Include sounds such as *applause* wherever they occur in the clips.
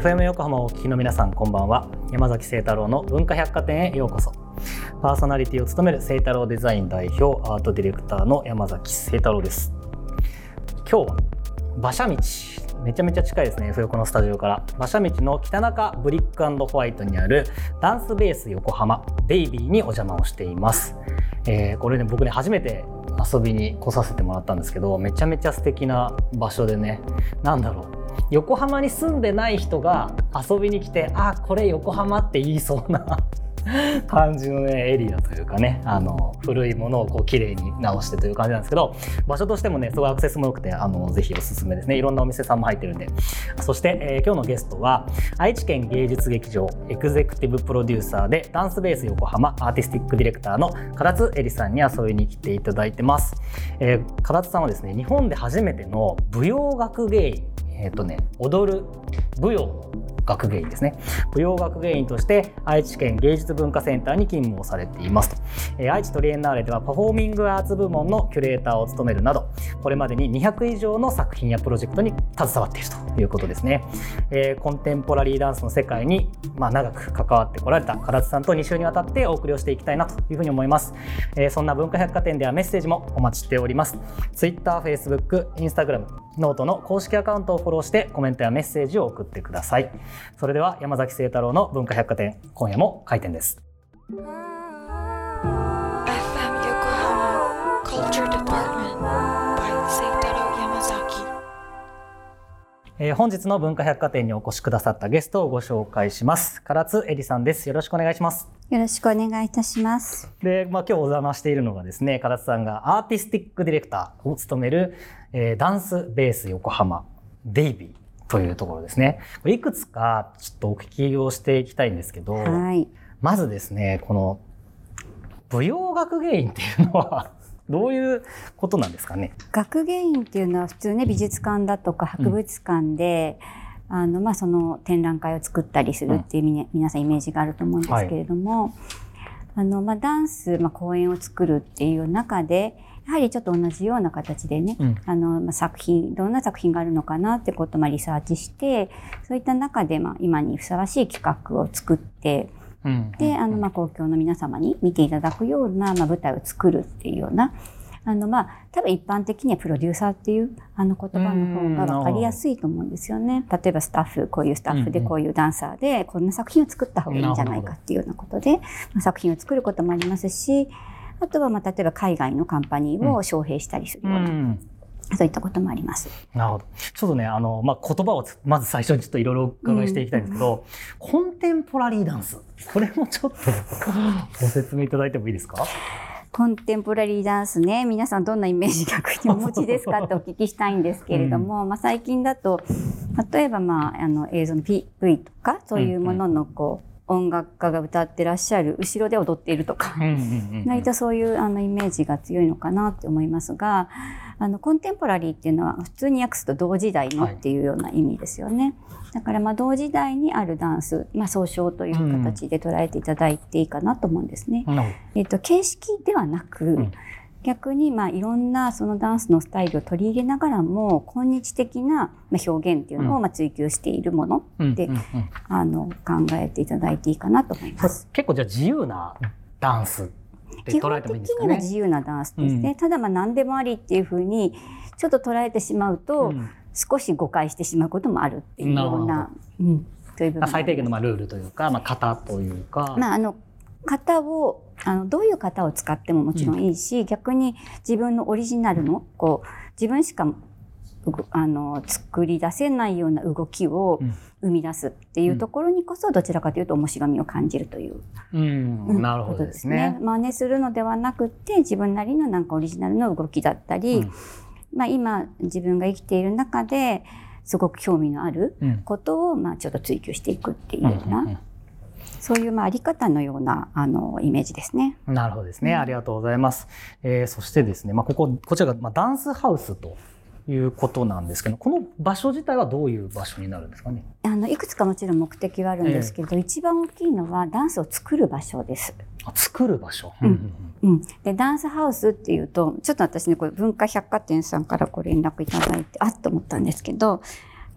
FM 横浜をお聞きの皆さんこんばんは。山崎聖太郎の文化百貨店へようこそ。パーソナリティを務める聖太郎デザイン代表アートディレクターの山崎聖太郎です。今日は馬車道めちゃめちゃ近いですね F 横のスタジオから。馬車道の北中ブリックホワイトにあるダンスベース横浜ベイビーにお邪魔をしています、えー、これね僕ね初めて遊びに来させてもらったんですけどめちゃめちゃ素敵な場所でね何だろう。横浜に住んでない人が遊びに来てあこれ横浜って言いそうな *laughs* 感じのねエリアというかねあの古いものをこう綺麗に直してという感じなんですけど場所としてもねすごいアクセスも良くてあのぜひおすすめですね。いろんなお店さんも入ってるんで。そして、えー、今日のゲストは愛知県芸術劇場エグゼクティブプロデューサーでダンスベース横浜アーティスティックディレクターの唐津絵里さんに遊びに来ていただいてます、えー、唐津さんはですね日本で初めての舞踊学芸員えっ、ー、とね踊る舞踊学芸員ですね。舞踊学芸員として愛知県芸術文化センターに勤務をされていますと、えー、愛知トリエンナーレではパフォーミングアーツ部門のキュレーターを務めるなどこれまでに200以上の作品やプロジェクトに携わっているということですね、えー、コンテンポラリーダンスの世界に、まあ、長く関わってこられた唐津さんと2週にわたってお送りをしていきたいなというふうに思います、えー、そんな文化百貨店ではメッセージもお待ちしております。Twitter、Facebook、Instagram ノートの公式アカウントをフォローしてコメントやメッセージを送ってください。それでは山崎晴太郎の文化百貨店今夜も開店ですえー、本日の文化百貨店にお越しくださったゲストをご紹介します。唐津絵里さんです。よろしくお願いします。よろしくお願いいたします。で、まあ、今日お邪魔しているのがですね、唐津さんがアーティスティックディレクターを務める、えー、ダンスベース横浜デイビーというところですね。いくつかちょっとお聞きをしていきたいんですけど、はい、まずですね、この舞踊学芸員っていうのは *laughs* どういうことなんですかね？学芸員っていうのは普通ね美術館だとか博物館で、うん、あのまあ、その展覧会を作ったりするっていう、うん、皆さんイメージがあると思うんですけれども、はい、あのまあ、ダンス、まあ、公演を作るっていう中でやはりちょっと同じような形でね、うん、あの、まあ、作品、どんな作品があるのかなってことをまあリサーチして、そういった中でまあ今にふさわしい企画を作って、で、あの、まあ、公共の皆様に見ていただくような、まあ、舞台を作るっていうような、あの、まあ、多分一般的にはプロデューサーっていう、あの言葉の方が分かりやすいと思うんですよね。例えばスタッフ、こういうスタッフで、こういうダンサーで、こんな作品を作った方がいいんじゃないかっていうようなことで、まあ、作品を作ることもありますし、あとは、まあ、例えば海外のカンパニーを招聘したりするような。そういったこともあります。なるほど。ちょっとね、あの、まあ、言葉をまず最初にちょっといろいろお伺いしていきたいんですけど、うん、コンテンポラリーダンス。これもちょっと *laughs* ご説明いただいてもいいですか？コンテンポラリーダンスね、皆さんどんなイメージ逆にお持ちですかってお聞きしたいんですけれども、うん、まあ最近だと、例えばまあ、あの映像の PV とか、そういうもののこう、音楽家が歌ってらっしゃる後ろで踊っているとか、割とそういうあのイメージが強いのかなって思いますがあのコンテンポラリーっていうのは普通に訳すと同時代のっていうような意味ですよね。はい、だからまあ同時代にあるダンス、まあ、総称という形で捉えていただいていいかなと思うんですね。うん、えっと、形式ではなく、うん逆にまあいろんなそのダンスのスタイルを取り入れながらも今日的な表現っていうのをまあ追求しているもので、あの考えていただいていいかなと思います。結構じゃあ自由なダンスって捉えてもいいんですかね？基本的には自由なダンスですね。うん、ただまあ何でもありっていうふうにちょっと捉えてしまうと、うん、少し誤解してしまうこともあるっていうような。うん、という部分最低限のまあルールというか、まあ、型というか。まあ、あの型をあのどういう型を使ってももちろんいいし、うん、逆に自分のオリジナルのこう自分しかあの作り出せないような動きを生み出すっていうところにこそどちらかというと面白みを感じるという、うん、なるほどですね。真似するのではなくて自分なりのなんかオリジナルの動きだったり、うん、まあ、今自分が生きている中ですごく興味のあることを、まあ、ちょっと追求していくっていうような。そういうまああり方のようなあのイメージですね。なるほどですね。ありがとうございます。えー、そしてですね、まあこここちらがまあダンスハウスということなんですけど、この場所自体はどういう場所になるんですかね？あのいくつかもちろん目的はあるんですけど、えー、一番大きいのはダンスを作る場所です。あ作る場所。うん。うん、でダンスハウスっていうと、ちょっと私ねこれ文化百貨店さんからご連絡いただいてあっと思ったんですけど。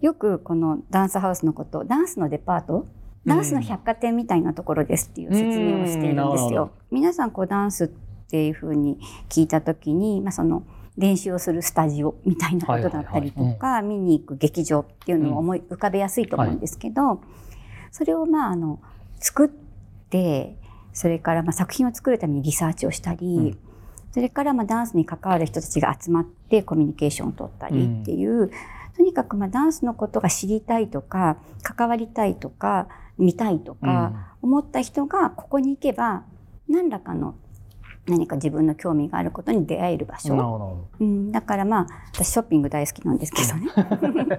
よくこのダンスハウスのことダンスのデパートダンスの百貨店みたいなところですっていう説明をしているんですよ。皆さんこうダンスっていうふうに聞いた時に、まあ、その練習をするスタジオみたいなことだったりとか、見に行く劇場っていうのを思い浮かべやすいと思うんですけど、はい、それをまああの作ってそれからまあ作品を作るためにリサーチをしたり、うん、それからまあダンスに関わる人たちが集まってコミュニケーションを取ったりっていう、うん、とにかくまあダンスのことが知りたいとか関わりたいとか見たいとか思った人がここに行けば何らかの何か自分の興味があることに出会える場所、うん、だからまあ私ショッピング大好きなんですけどね、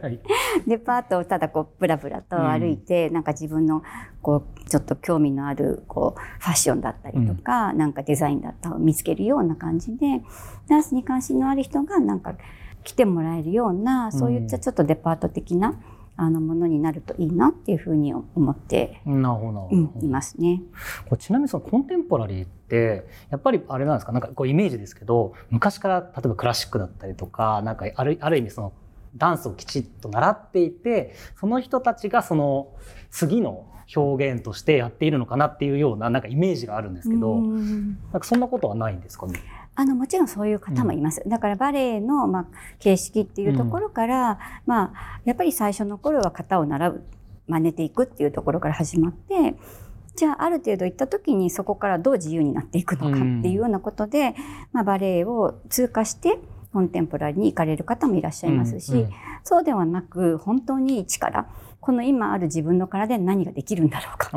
はい、*laughs* デパートをただこうブラブラと歩いて、うん、なんか自分のこうちょっと興味のあるこうファッションだったりとか、うん、なんかデザインだったりを見つけるような感じでダンスに関心のある人がなんか来てもらえるようなそういったちょっとデパート的な、あのものになるといいなっていうふうに思っていますね。これちなみにそのコンテンポラリーってやっぱりあれなんですか？なんかこうイメージですけど昔から例えばクラシックだったりとかなんかあるある意味そのダンスをきちっと習っていてその人たちがその次の表現としてやっているのかなっていうようななんかイメージがあるんですけどなんかそんなことはないんですかね？あのもちろんそういう方もいます。うん、だからバレエの、まあ、形式っていうところから、うん、まあ、やっぱり最初の頃は型を習う真似ていくっていうところから始まってじゃあある程度行った時にそこからどう自由になっていくのかっていうようなことで、うん、まあ、バレエを通過してコンテンポラリーに行かれる方もいらっしゃいますし、うん。うん、そうではなく本当に一からこの今ある自分の体で何ができるんだろうか。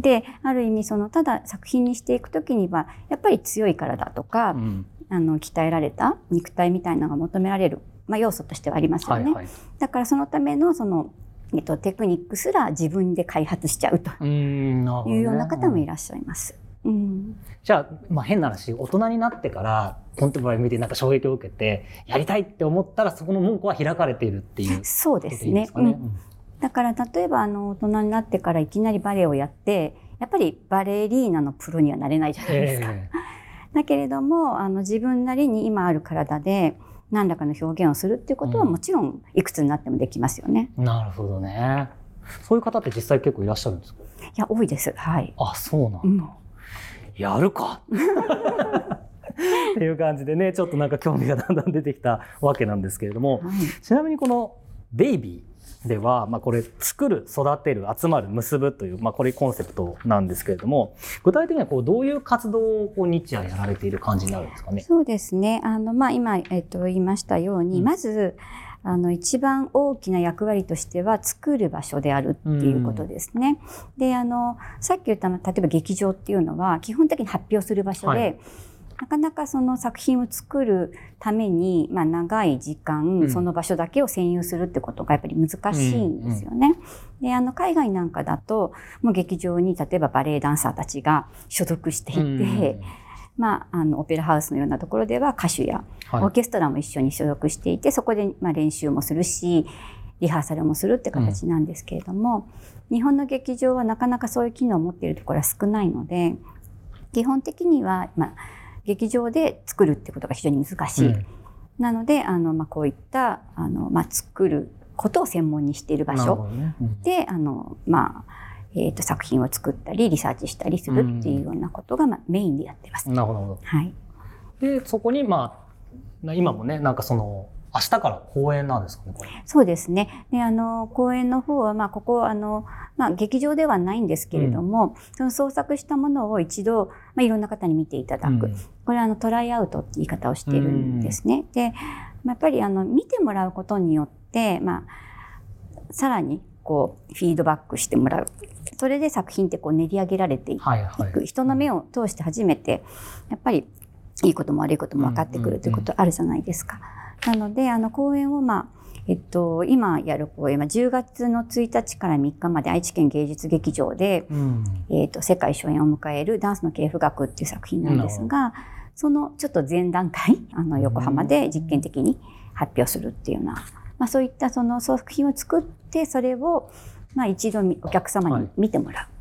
である意味そのただ作品にしていく時にはやっぱり強い体とか、うん、あの鍛えられた肉体みたいなのが求められる、まあ、要素としてはありますよね。はいはい、だからそのためのそのえっと、テクニックすら自分で開発しちゃうというような方もいらっしゃいます。うん、じゃあ、まあ、変な話大人になってからコンテンポラリー見てなんか衝撃を受けてやりたいって思ったらそこの門戸は開かれているっていう、そうですね。うん、だから例えばあの大人になってからいきなりバレエをやってやっぱりバレリーナのプロにはなれないじゃないですか。えー、*laughs* だけれどもあの自分なりに今ある体で何らかの表現をするっていうことはもちろんいくつになってもできますよね。うん、なるほどね。そういう方って実際結構いらっしゃるんですか？いや多いです。はい。あ、そうなんだ。うん、やるか。*laughs* っていう感じでね、ちょっとなんか興味がだんだん出てきたわけなんですけれども、はい、ちなみにこのベイビー。では、まあ、これ作る育てる集まる結ぶという、まあ、これコンセプトなんですけれども具体的にはこうどういう活動をこう日夜やられている感じになるんですかね？そうですねあの、まあ、今、えっと、言いましたように、うん、まずあの一番大きな役割としては作る場所であるっていうことですね。うん、であのさっき言った例えば劇場っていうのは基本的に発表する場所で、はいなかなかその作品を作るために、まあ、長い時間、うん、その場所だけを占有するってことがやっぱり難しいんですよね。うん。うん、であの海外なんかだともう劇場に例えばバレエダンサーたちが所属していて、うん、まあ、あのオペラハウスのようなところでは歌手やオーケストラも一緒に所属していて、はい、そこでまあ練習もするしリハーサルもするって形なんですけれども、日本の劇場はなかなかそういう機能を持っているところは少ないので基本的には、まあ劇場で作るってことが非常に難しい。うん、なのであの、まあ、こういったあの、まあ、作ることを専門にしている場所。で、ね。うん、あのまあえーと、作品を作ったりリサーチしたりするっていうようなことが、まあ、メインでやってます。なるほど、はい、でそこに、まあ、今もねなんかその明日から公演なんですかね、そうですね。で、あの、公演の方は、まあ、ここ、あの、まあ、劇場ではないんですけれども、うん、その創作したものを一度、まあ、いろんな方に見ていただく。うん、これは、あの、トライアウトって言い方をしているんですね。うん、で、まあ、やっぱり、あの、見てもらうことによって、まあ、さらに、こう、フィードバックしてもらう。それで作品ってこう練り上げられていく。はいはい、人の目を通して初めて、やっぱり、いいことも悪いことも分かってくるということあるじゃないですか。なので、あの、公演を、まあ、えっと、今やる公演は10月の1日から3日まで愛知県芸術劇場で、うん、えっと、世界初演を迎えるダンスの系譜学っていう作品なんですが、そのちょっと前段階、あの、横浜で実験的に発表するっていうような、まあそういったその作品を作って、それを、まあ一度お客様に見てもらう。はい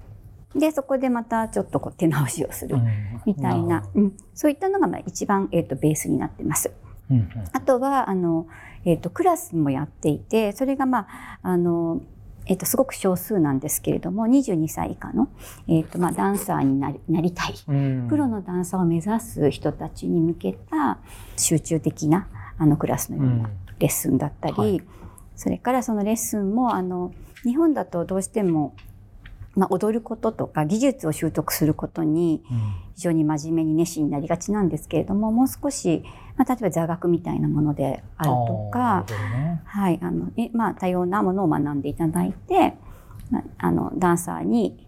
で、そこでまたちょっとこう手直しをするみたいな、うん、うん、そういったのがまあ一番、えーと、ベースになってます。うんうん。あとはあの、えー、とクラスもやっていてそれがまああのえっと、すごく少数なんですけれども22歳以下の、えっとまあ、ダンサーになりなりたい。うん。プロのダンサーを目指す人たちに向けた集中的なあのクラスのようなレッスンだったり、はい。それからそのレッスンもあの日本だとどうしても、まあ、踊ることとか技術を習得することに非常に真面目に熱心になりがちなんですけれどももう少し、まあ、例えば座学みたいなものであるとかね。はいあのえまあ、多様なものを学んでいただいて、まあ、あのダンサーに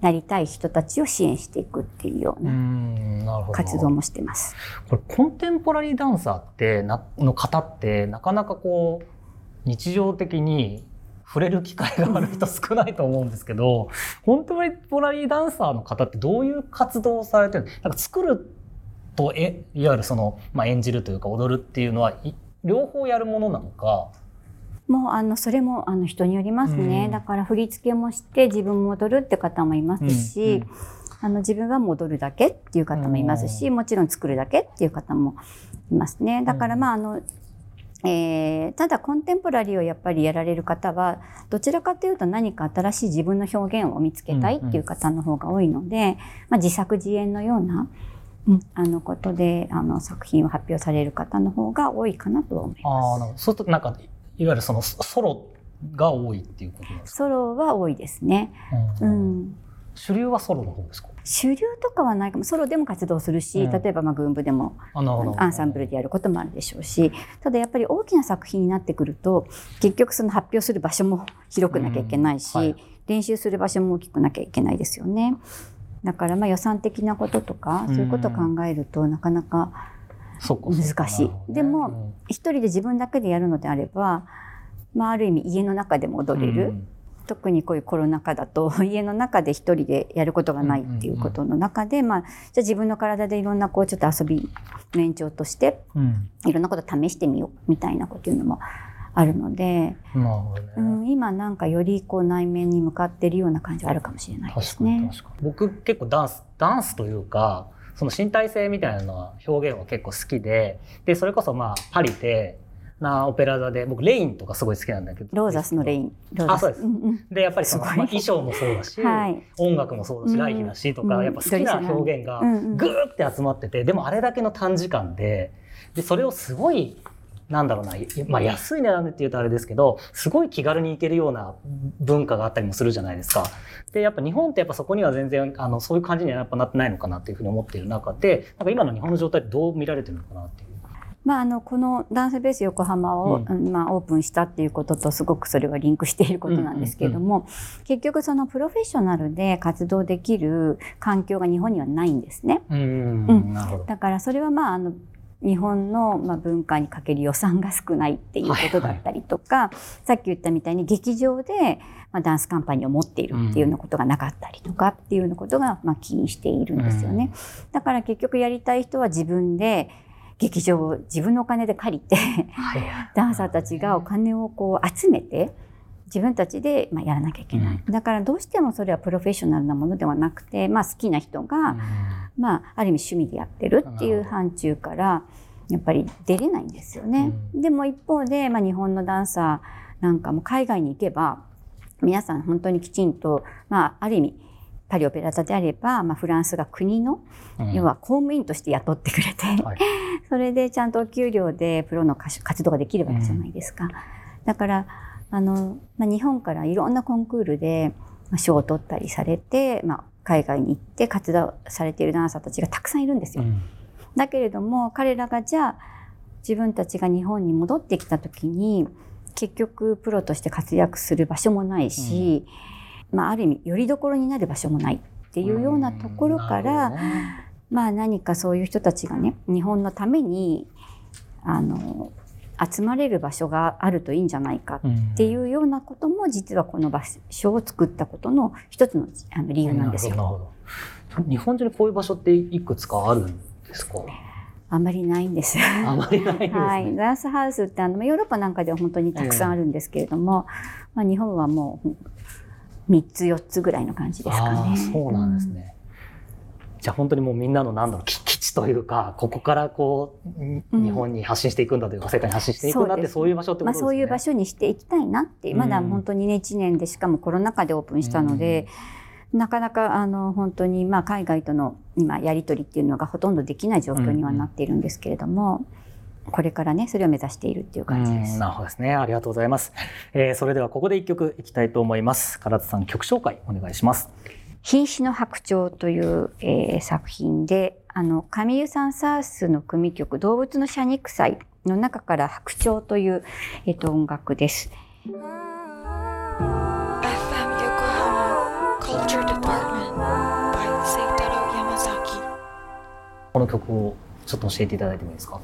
なりたい人たちを支援していくっていうよううな活動もしてます。これコンテンポラリーダンサーってなの方ってなかなかこう日常的に触れる機会がある人少ないと思うんですけどコンテンポラリーダンサーの方ってどういう活動をされてるなんか作るとえいわゆるその、まあ、演じるというか踊るっていうのはい両方やるものなのか？もうあのそれもあの人によりますね、うん。だから振り付けもして自分も踊るって方もいますし、うん。うんあの自分は戻るだけっていう方もいますし、もちろん作るだけっていう方もいますね。だからまああの、えーただコンテンポラリーをやっぱりやられる方はどちらかというと何か新しい自分の表現を見つけたいっていう方の方が多いので、まあ、自作自演のような、うんあのことであの作品を発表される方の方が多いかなとは思いあます。ーなるほど。そうするとなんかいわゆるそのソソロが多いっていうことですか、ソロは多いですね。ううん。ん主流はソロの方ですか？主流とかはないかも。ソロでも活動するし、うん。例えばまあ軍部でもあなるほど。アンサンブルでやることもあるでしょうしただやっぱり大きな作品になってくると結局その発表する場所も広くなきゃいけないし、うん。はい。練習する場所も大きくなきゃいけないですよね。だからまあ予算的なこととかそういうことを考えるとなかなか難しい。でも一人で自分だけでやるのであれば、まあ、ある意味家の中でも踊れる、うん。特にこういうコロナ禍だと *laughs* 家の中で一人でやることがないっていうことの中で、まあ、じゃあ自分の体でいろんなこうちょっと遊びの延長としてうん。いろんなこと試してみようみたいなこというのもあるので、なるほどね。うん、今なんかよりこう内面に向かっているような感じはあるかもしれないで確かにすね。確かに。僕結構ダンスダンスというかその身体性みたいなのは表現は結構好きででそれこそまあパリでなオペラ座で僕レインとかすごい好きなんだけど。ローザスのレイン。あそうです。んうん。でやっぱりその、まあ衣装もそうだし、はい。音楽もそうだし、うんライヒだしとか、うん。やっぱ好きな表現がうんうん。ぐーって集まっててでもあれだけの短時間ででそれをすごいなんだろうな、まあ、安い値段でって言うとあれですけどすごい気軽に行けるような文化があったりもするじゃないですか。でやっぱ日本ってやっぱそこには全然あのそういう感じにはやっぱなってないのかなっていうふうに思っている中でなんか今の日本の状態ってどう見られてるのかなっていう。まあ、あのこのダンスベース横浜を、うまあ、オープンしたっていうこととすごくそれはリンクしていることなんですけれども、結局そのプロフェッショナルで活動できる環境が日本にはないんですね。うんうん。だからそれはまああの日本のまあ文化にかける予算が少ないっていうことだったりとか、さっき言ったみたいに劇場でまあダンスカンパニーを持っているっていうようなことがなかったりとかっていうようなことがまあ起因しているんですよね。だから結局やりたい人は自分で劇場を自分のお金で借りてはいダンサーたちがお金をこう集めて自分たちでまあやらなきゃいけない、だからどうしてもそれはプロフェッショナルなものではなくて、まあ、好きな人が、まあ、ある意味趣味でやってるっていう範疇からやっぱり出れないんですよね。うでも一方で、まあ、日本のダンサーなんかも海外に行けば皆さん本当にきちんと、まあ、ある意味パリオペラ座であれば、まあ、フランスが国のうん要は公務員として雇ってくれて、はい *laughs* それでちゃんとお給料でプロの歌手活動ができるわけじゃないですか。だからあの、まあ、日本からいろんなコンクールでまあ賞を取ったりされて、まあ、海外に行って活動されているダンサーたちがたくさんいるんですよ。うん。だけれども彼らがじゃあ自分たちが日本に戻ってきた時に結局プロとして活躍する場所もないし、まあ、ある意味よりどころになる場所もないっていうようなところから、ね。まあ何かそういう人たちがね日本のためにあの集まれる場所があるといいんじゃないかっていうようなことも実はこの場所を作ったことの一つの理由なんですよ。日本中にこういう場所っていくつかあるんですか？あんまりないんです。あまりないですね。はい、ダンスハウスってあのまあヨーロッパなんかでは本当にたくさんあるんですけれども、まあ、日本はもう3つ4つぐらいの感じですかね。そうなんですね。じゃあ本当にもうみんなのなんだろうきというかここからこう日本に発信していくんだというか、世界に発信していくんだってそういう場所ってことですね。まあ、そういう場所にしていきたいなってまだ本当にね1年でしかもコロナ禍でオープンしたので。なかなかあの本当にまあ海外との今やり取りっていうのがほとんどできない状況にはなっているんですけれども、これからねそれを目指しているっていう感じです。なるほどですね。ありがとうございます。えー、それではここで一曲いきたいと思います。唐津さん曲紹介お願いします。瀕死の白鳥という、えー、作品で、あの、上湯さんサースの組曲、動物の謝肉祭の中から白鳥という、えっ、ー、と、音楽です。この曲をちょっと教えていただいてもいいですか？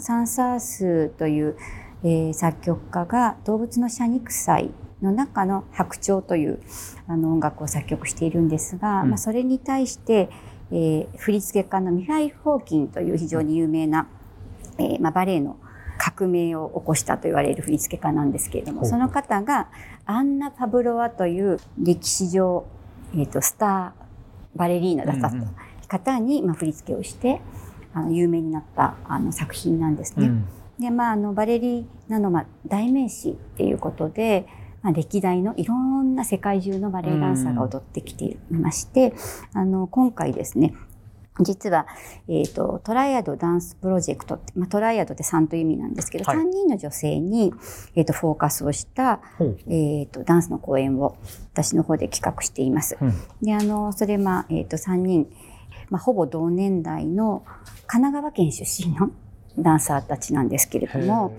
サンサースという、えー、作曲家が動物の謝肉祭の中の「白鳥」というあの音楽を作曲しているんですが、うん、まあ、それに対して、えー、振付家のミハイル・ホーキンという非常に有名な、えーまあ、バレエの革命を起こしたと言われる振付家なんですけれどもその方がアンナ・パブロワという歴史上、えーと、スターバレリーナだった方に、まあ、振り付けをしてあの有名になったあの作品なんですね。うん、でまああのバレリーナの、まあ、代名詞っていうことでまあ、歴代のいろんな世界中のバレエダンサーが踊ってきていまして、あの、今回ですね、実は、えっ、ー、と、トライアドダンスプロジェクトって、まあ、トライアドって3という意味なんですけど、はい、3人の女性に、えっ、ー、と、フォーカスをした、えっ、ー、と、ダンスの公演を私の方で企画しています。うん、で、あの、それ、まあ、えっ、と、3人、まあ、ほぼ同年代の神奈川県出身のダンサーたちなんですけれども、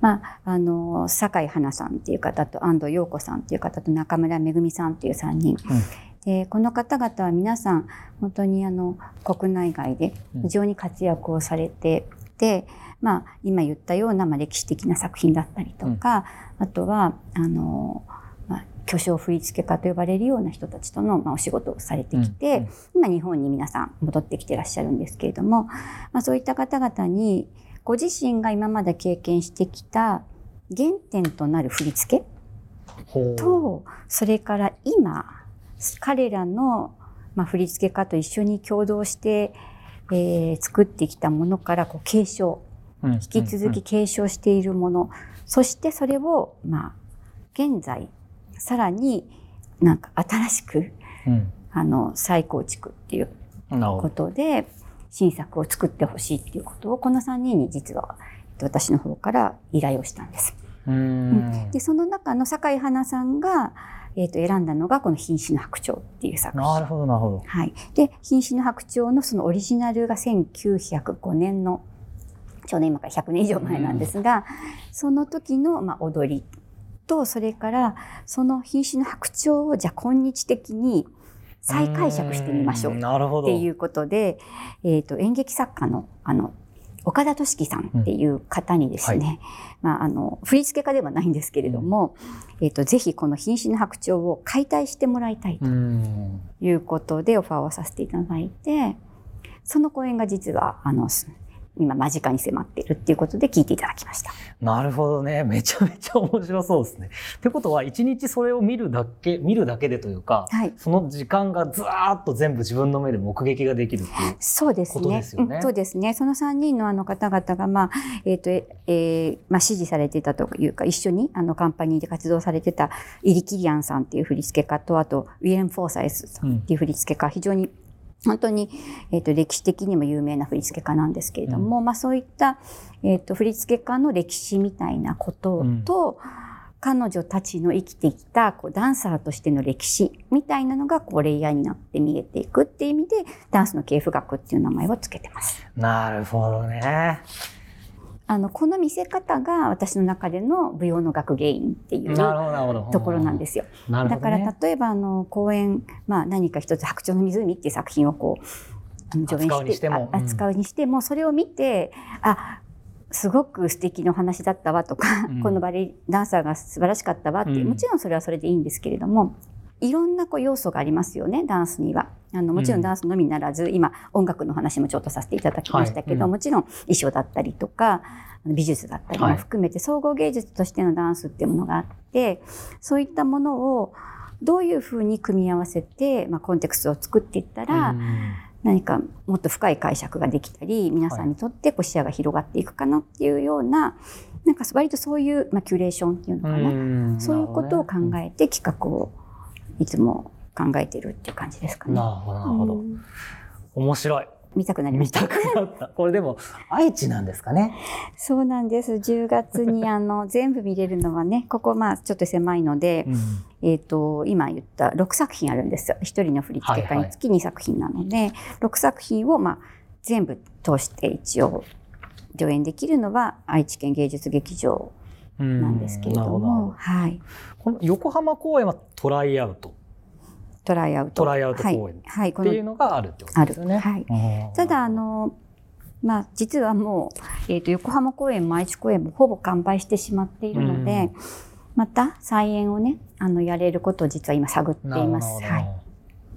まあ、あの、酒井花さんっていう方と安藤陽子さんっていう方と中村めぐみさんっていう3人。うん。でこの方々は皆さん本当にあの国内外で非常に活躍をされてて、うん、まあ、今言ったような、まあ、歴史的な作品だったりとか、うん、あとはあの、まあ、巨匠振付家と呼ばれるような人たちとの、まあ、お仕事をされてきて、うん、今日本に皆さん戻ってきてらっしゃるんですけれども、まあ、そういった方々にご自身が今まで経験してきた原点となる振り付けとそれから今彼らの、まあ、振付家と一緒に共同して、えー、作ってきたものからこう継承、引き続き継承しているもの、そしてそれを、まあ、現在さらになんか新しく、うん、あの再構築っていうことで新作を作ってほしいっていうことをこの3人に実は私の方から依頼をしたんです。でその中の酒井花さんが、えー、と選んだのがこの「瀕死の白鳥」っていう作品。なるほどなるほど。はい、で「瀕死の白鳥」のそのオリジナルが1905年のちょうど今から100年以上前なんですが、その時の、まあ、踊りとそれからその瀕死の白鳥をじゃあ今日的に再解釈してみましょう。っていうことで、えっ、ー、と、演劇作家の、あの、岡田敏樹さんっていう方にですね、うん。はい、まあ、あの、振付家ではないんですけれども、うん、えっ、ー、と、ぜひこの瀕死の白鳥を解体してもらいたいということでオファーをさせていただいて、その公演が実は、あの、今間近に迫っているっていうことで聞いていただきました。なるほどね。*laughs* めちゃめちゃ面白そうですね。ってことは、一日それを見るだけ、見るだけでというか、はい、その時間がずわーっと全部自分の目で目撃ができるっていうそうですね。すねそうですね。その3人のあの方々が、まあ、えっ、ー、と、えー、まあ、支持されていたというか、一緒にあのカンパニーで活動されてたイリ・キリアンさんっていう振付家と、あと、ウィレン・フォーサイスさんっていう振付家、うん、非常に本当に、えーと、歴史的にも有名な振付家なんですけれども、うん、まあ、そういった、えーと、振付家の歴史みたいなことと、うん、彼女たちの生きてきたこうダンサーとしての歴史みたいなのがこうレイヤーになって見えていくっていう意味でダンスの系譜学っていう名前を付けてます。なるほどね。あの、この見せ方が私の中での舞踊の学芸員っていうところなんですよ。ね、だから例えばあの公演、まあ何か一つ白鳥の湖っていう作品をこう、あの上演して扱うにしても、それを見て、あ、すごく素敵なお話だったわとか、うん、このバレエダンサーが素晴らしかったわって、うん、もちろんそれはそれでいいんですけれども、いろんなこう要素がありますよね、ダンスには。あのもちろんダンスのみならず、うん、今音楽の話もちょっとさせていただきましたけど、はい。うん、もちろん衣装だったりとか美術だったりも含めて、総合芸術としてのダンスっていうものがあってそういったものをどういうふうに組み合わせて、まあ、コンテクストを作っていったら、何かもっと深い解釈ができたり皆さんにとってこう視野が広がっていくかなっていうような、なんか割とそういう、まあ、キュレーションっていうのかな、そういうことを考えて企画をいつも考えてるっていう感じですかね。なるほどなるほど、うん面白い見たくなりました。見たくなったこれでも愛知なんですかねそうなんです。10月にあの *laughs* 全部見れるのはね、ここまあちょっと狭いので、えっ、と今言った6作品あるんですよ。一人の振付家につき2作品なので、6作品をまあ全部通して一応上演できるのは愛知県芸術劇場なんですけれども、はい。この横浜公演はトライアウトトライアウト。トライアウト公演はい。っていうののがあるってこと。ですよね。はい。うんただあのまあ実はもう、えー、と横浜公演も愛知公演もほぼ完売してしまっているので、うんまた再演をねあのやれることを実は今探っています。はい。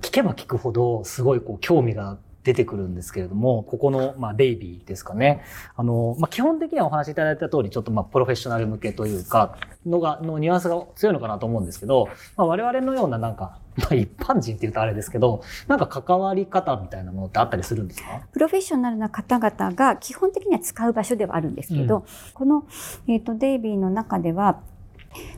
聞けば聞くほどすごいこう興味が出てくるんですけれどもここの、まあ、デイビーですかね。あの、まあ、基本的にはお話しいただいた通りちょっとまあプロフェッショナル向けというかのがのニュアンスが強いのかなと思うんですけど、まあ、我々のようななんか、まあ、一般人っていうとあれですけどなんか関わり方みたいなものってあったりするんですか？プロフェッショナルな方々が基本的には使う場所ではあるんですけど、うん。この、えー、とデイビーの中では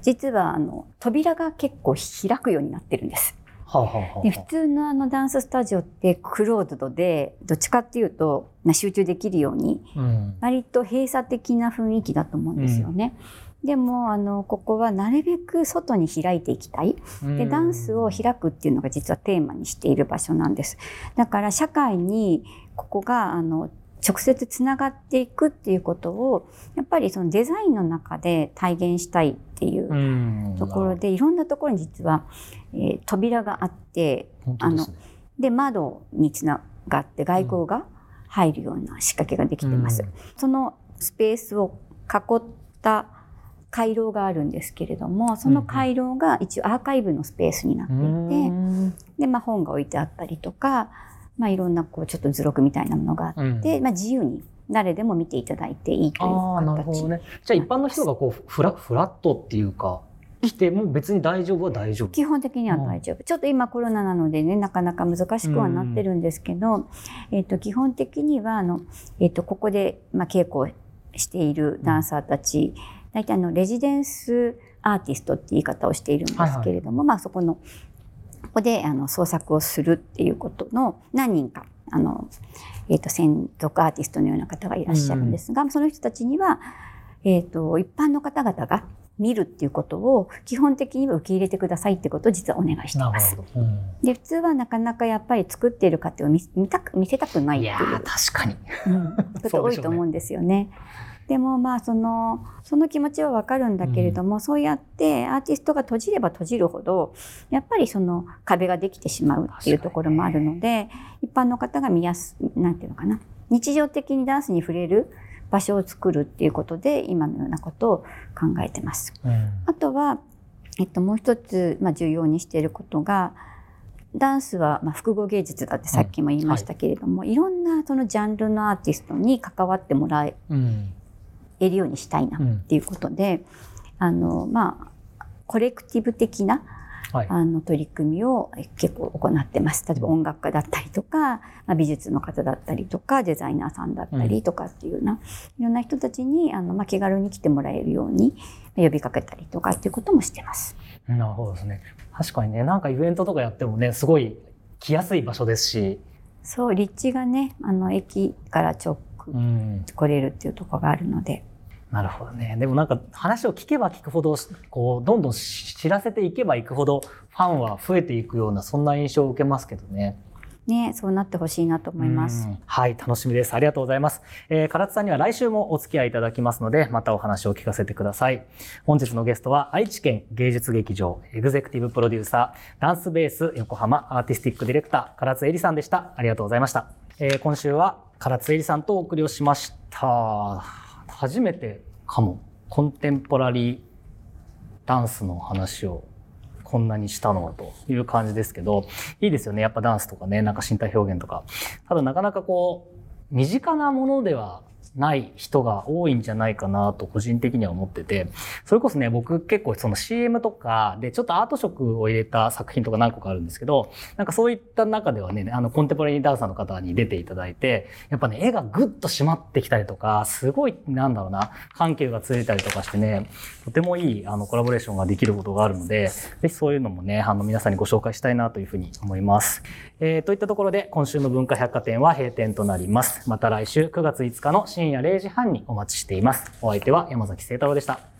実はあの扉が結構開くようになってるんです。はあ、はあはあで普通のあのダンススタジオってクローズドでどっちかっていうとまあ集中できるようにうん。割と閉鎖的な雰囲気だと思うんですよね。でもあのここはなるべく外に開いていきたい。でダンスを開くっていうのが実はテーマにしている場所なんです。だから社会にここがあの直接つながっていくっていうことをやっぱりそのデザインの中で体現したいっていううん。ところでいろんなところに実は、えー扉があって本当ですね。で窓につながって外光が入るような仕掛けができてます。うん。そのスペースを囲った回廊があるんですけれどもその回廊が一応アーカイブのスペースになっていて、うん。で、まあ、本が置いてあったりとか、まあ、いろんなこうちょっと図録みたいなものがあって、まあ、自由に誰でも見ていただいていいというああなるほ形どね。じゃあ一般の人がこうフラフラットっていうか来ても別に大丈夫？は大丈夫。基本的には大丈夫、ちょっと今コロナなのでねなかなか難しくはなってるんですけど、えっと基本的にはあの、えっとここで、まあ、稽古をしているダンサーたち、大体あのレジデンスアーティストって言い方をしているんですけれども、まあ、そこのここであの創作をするっていうことの何人かあの、えっと専属アーティストのような方がいらっしゃるんですが、その人たちには、えっと一般の方々が見るっていうことを基本的には受け入れてくださいってことを実はお願いしています。ど。うんで普通はなかなかやっぱり作っている過程を見見たく見せたくないっていうい確かに。うんこと多いと思うんですよね。でもまあそのその気持ちはわかるんだけれども、そうやってアーティストが閉じれば閉じるほどやっぱりその壁ができてしまうっていうところもあるので、一般の方が見やすなんていうのかな日常的にダンスに触れる場所を作るっていうことで今のようなことを考えてます。うん。あとは、えっと、もう一つ、まあ、重要にしていることがダンスは、まあ、複合芸術だってさっきも言いましたけれども、い、ろんなそのジャンルのアーティストに関わってもらえうんるようにしたいなっていうことで、あのまあコレクティブ的なはい。あの取り組みをえ結構行ってます。例えば音楽家だったりとか、まあ、美術の方だったりとか、デザイナーさんだったりとかっていうような、いろんな人たちにあの、まあ、気軽に来てもらえるように呼びかけたりとかっていうこともしてます。なるほどですね。確かにねなんかイベントとかやってもねすごい来やすい場所ですし。そう、立地がね、あの駅から直うん来れるっていうところがあるので、なるほどね。でもなんか話を聞けば聞くほど、こう、どんどん知らせていけばいくほど、ファンは増えていくような、そんな印象を受けますけどね。ね、そうなってほしいなと思います。うんはい、楽しみです。ありがとうございます。えー、唐津さんには来週もお付き合いいただきますので、またお話を聞かせてください。本日のゲストは、愛知県芸術劇場エグゼクティブプロデューサー、ダンスベース横浜アーティスティックディレクター、唐津絵里さんでした。ありがとうございました。えー、今週は唐津絵里さんとお送りをしました。初めてかも、コンテンポラリーダンスの話をこんなにしたのという感じですけど、いいですよね。やっぱダンスとかね、なんか身体表現とか。ただなかなかこう、身近なものではない人が多いんじゃないかなと個人的には思ってて、それこそね、僕結構その CM とかでちょっとアート色を入れた作品とか何個かあるんですけど、なんかそういった中ではね、あのコンテンポラリーダンサーの方に出ていただいて、やっぱね、絵がぐっと締まってきたりとか、すごい、なんだろうな、緩急がついたりとかしてね、とてもいいあのコラボレーションができることがあるので、ぜひそういうのもね、あの皆さんにご紹介したいなというふうに思います。えー、といったところで、今週の文化百貨店は閉店となります。また来週9月5日の深夜0時半にお待ちしています。お相手は山崎聖太郎でした。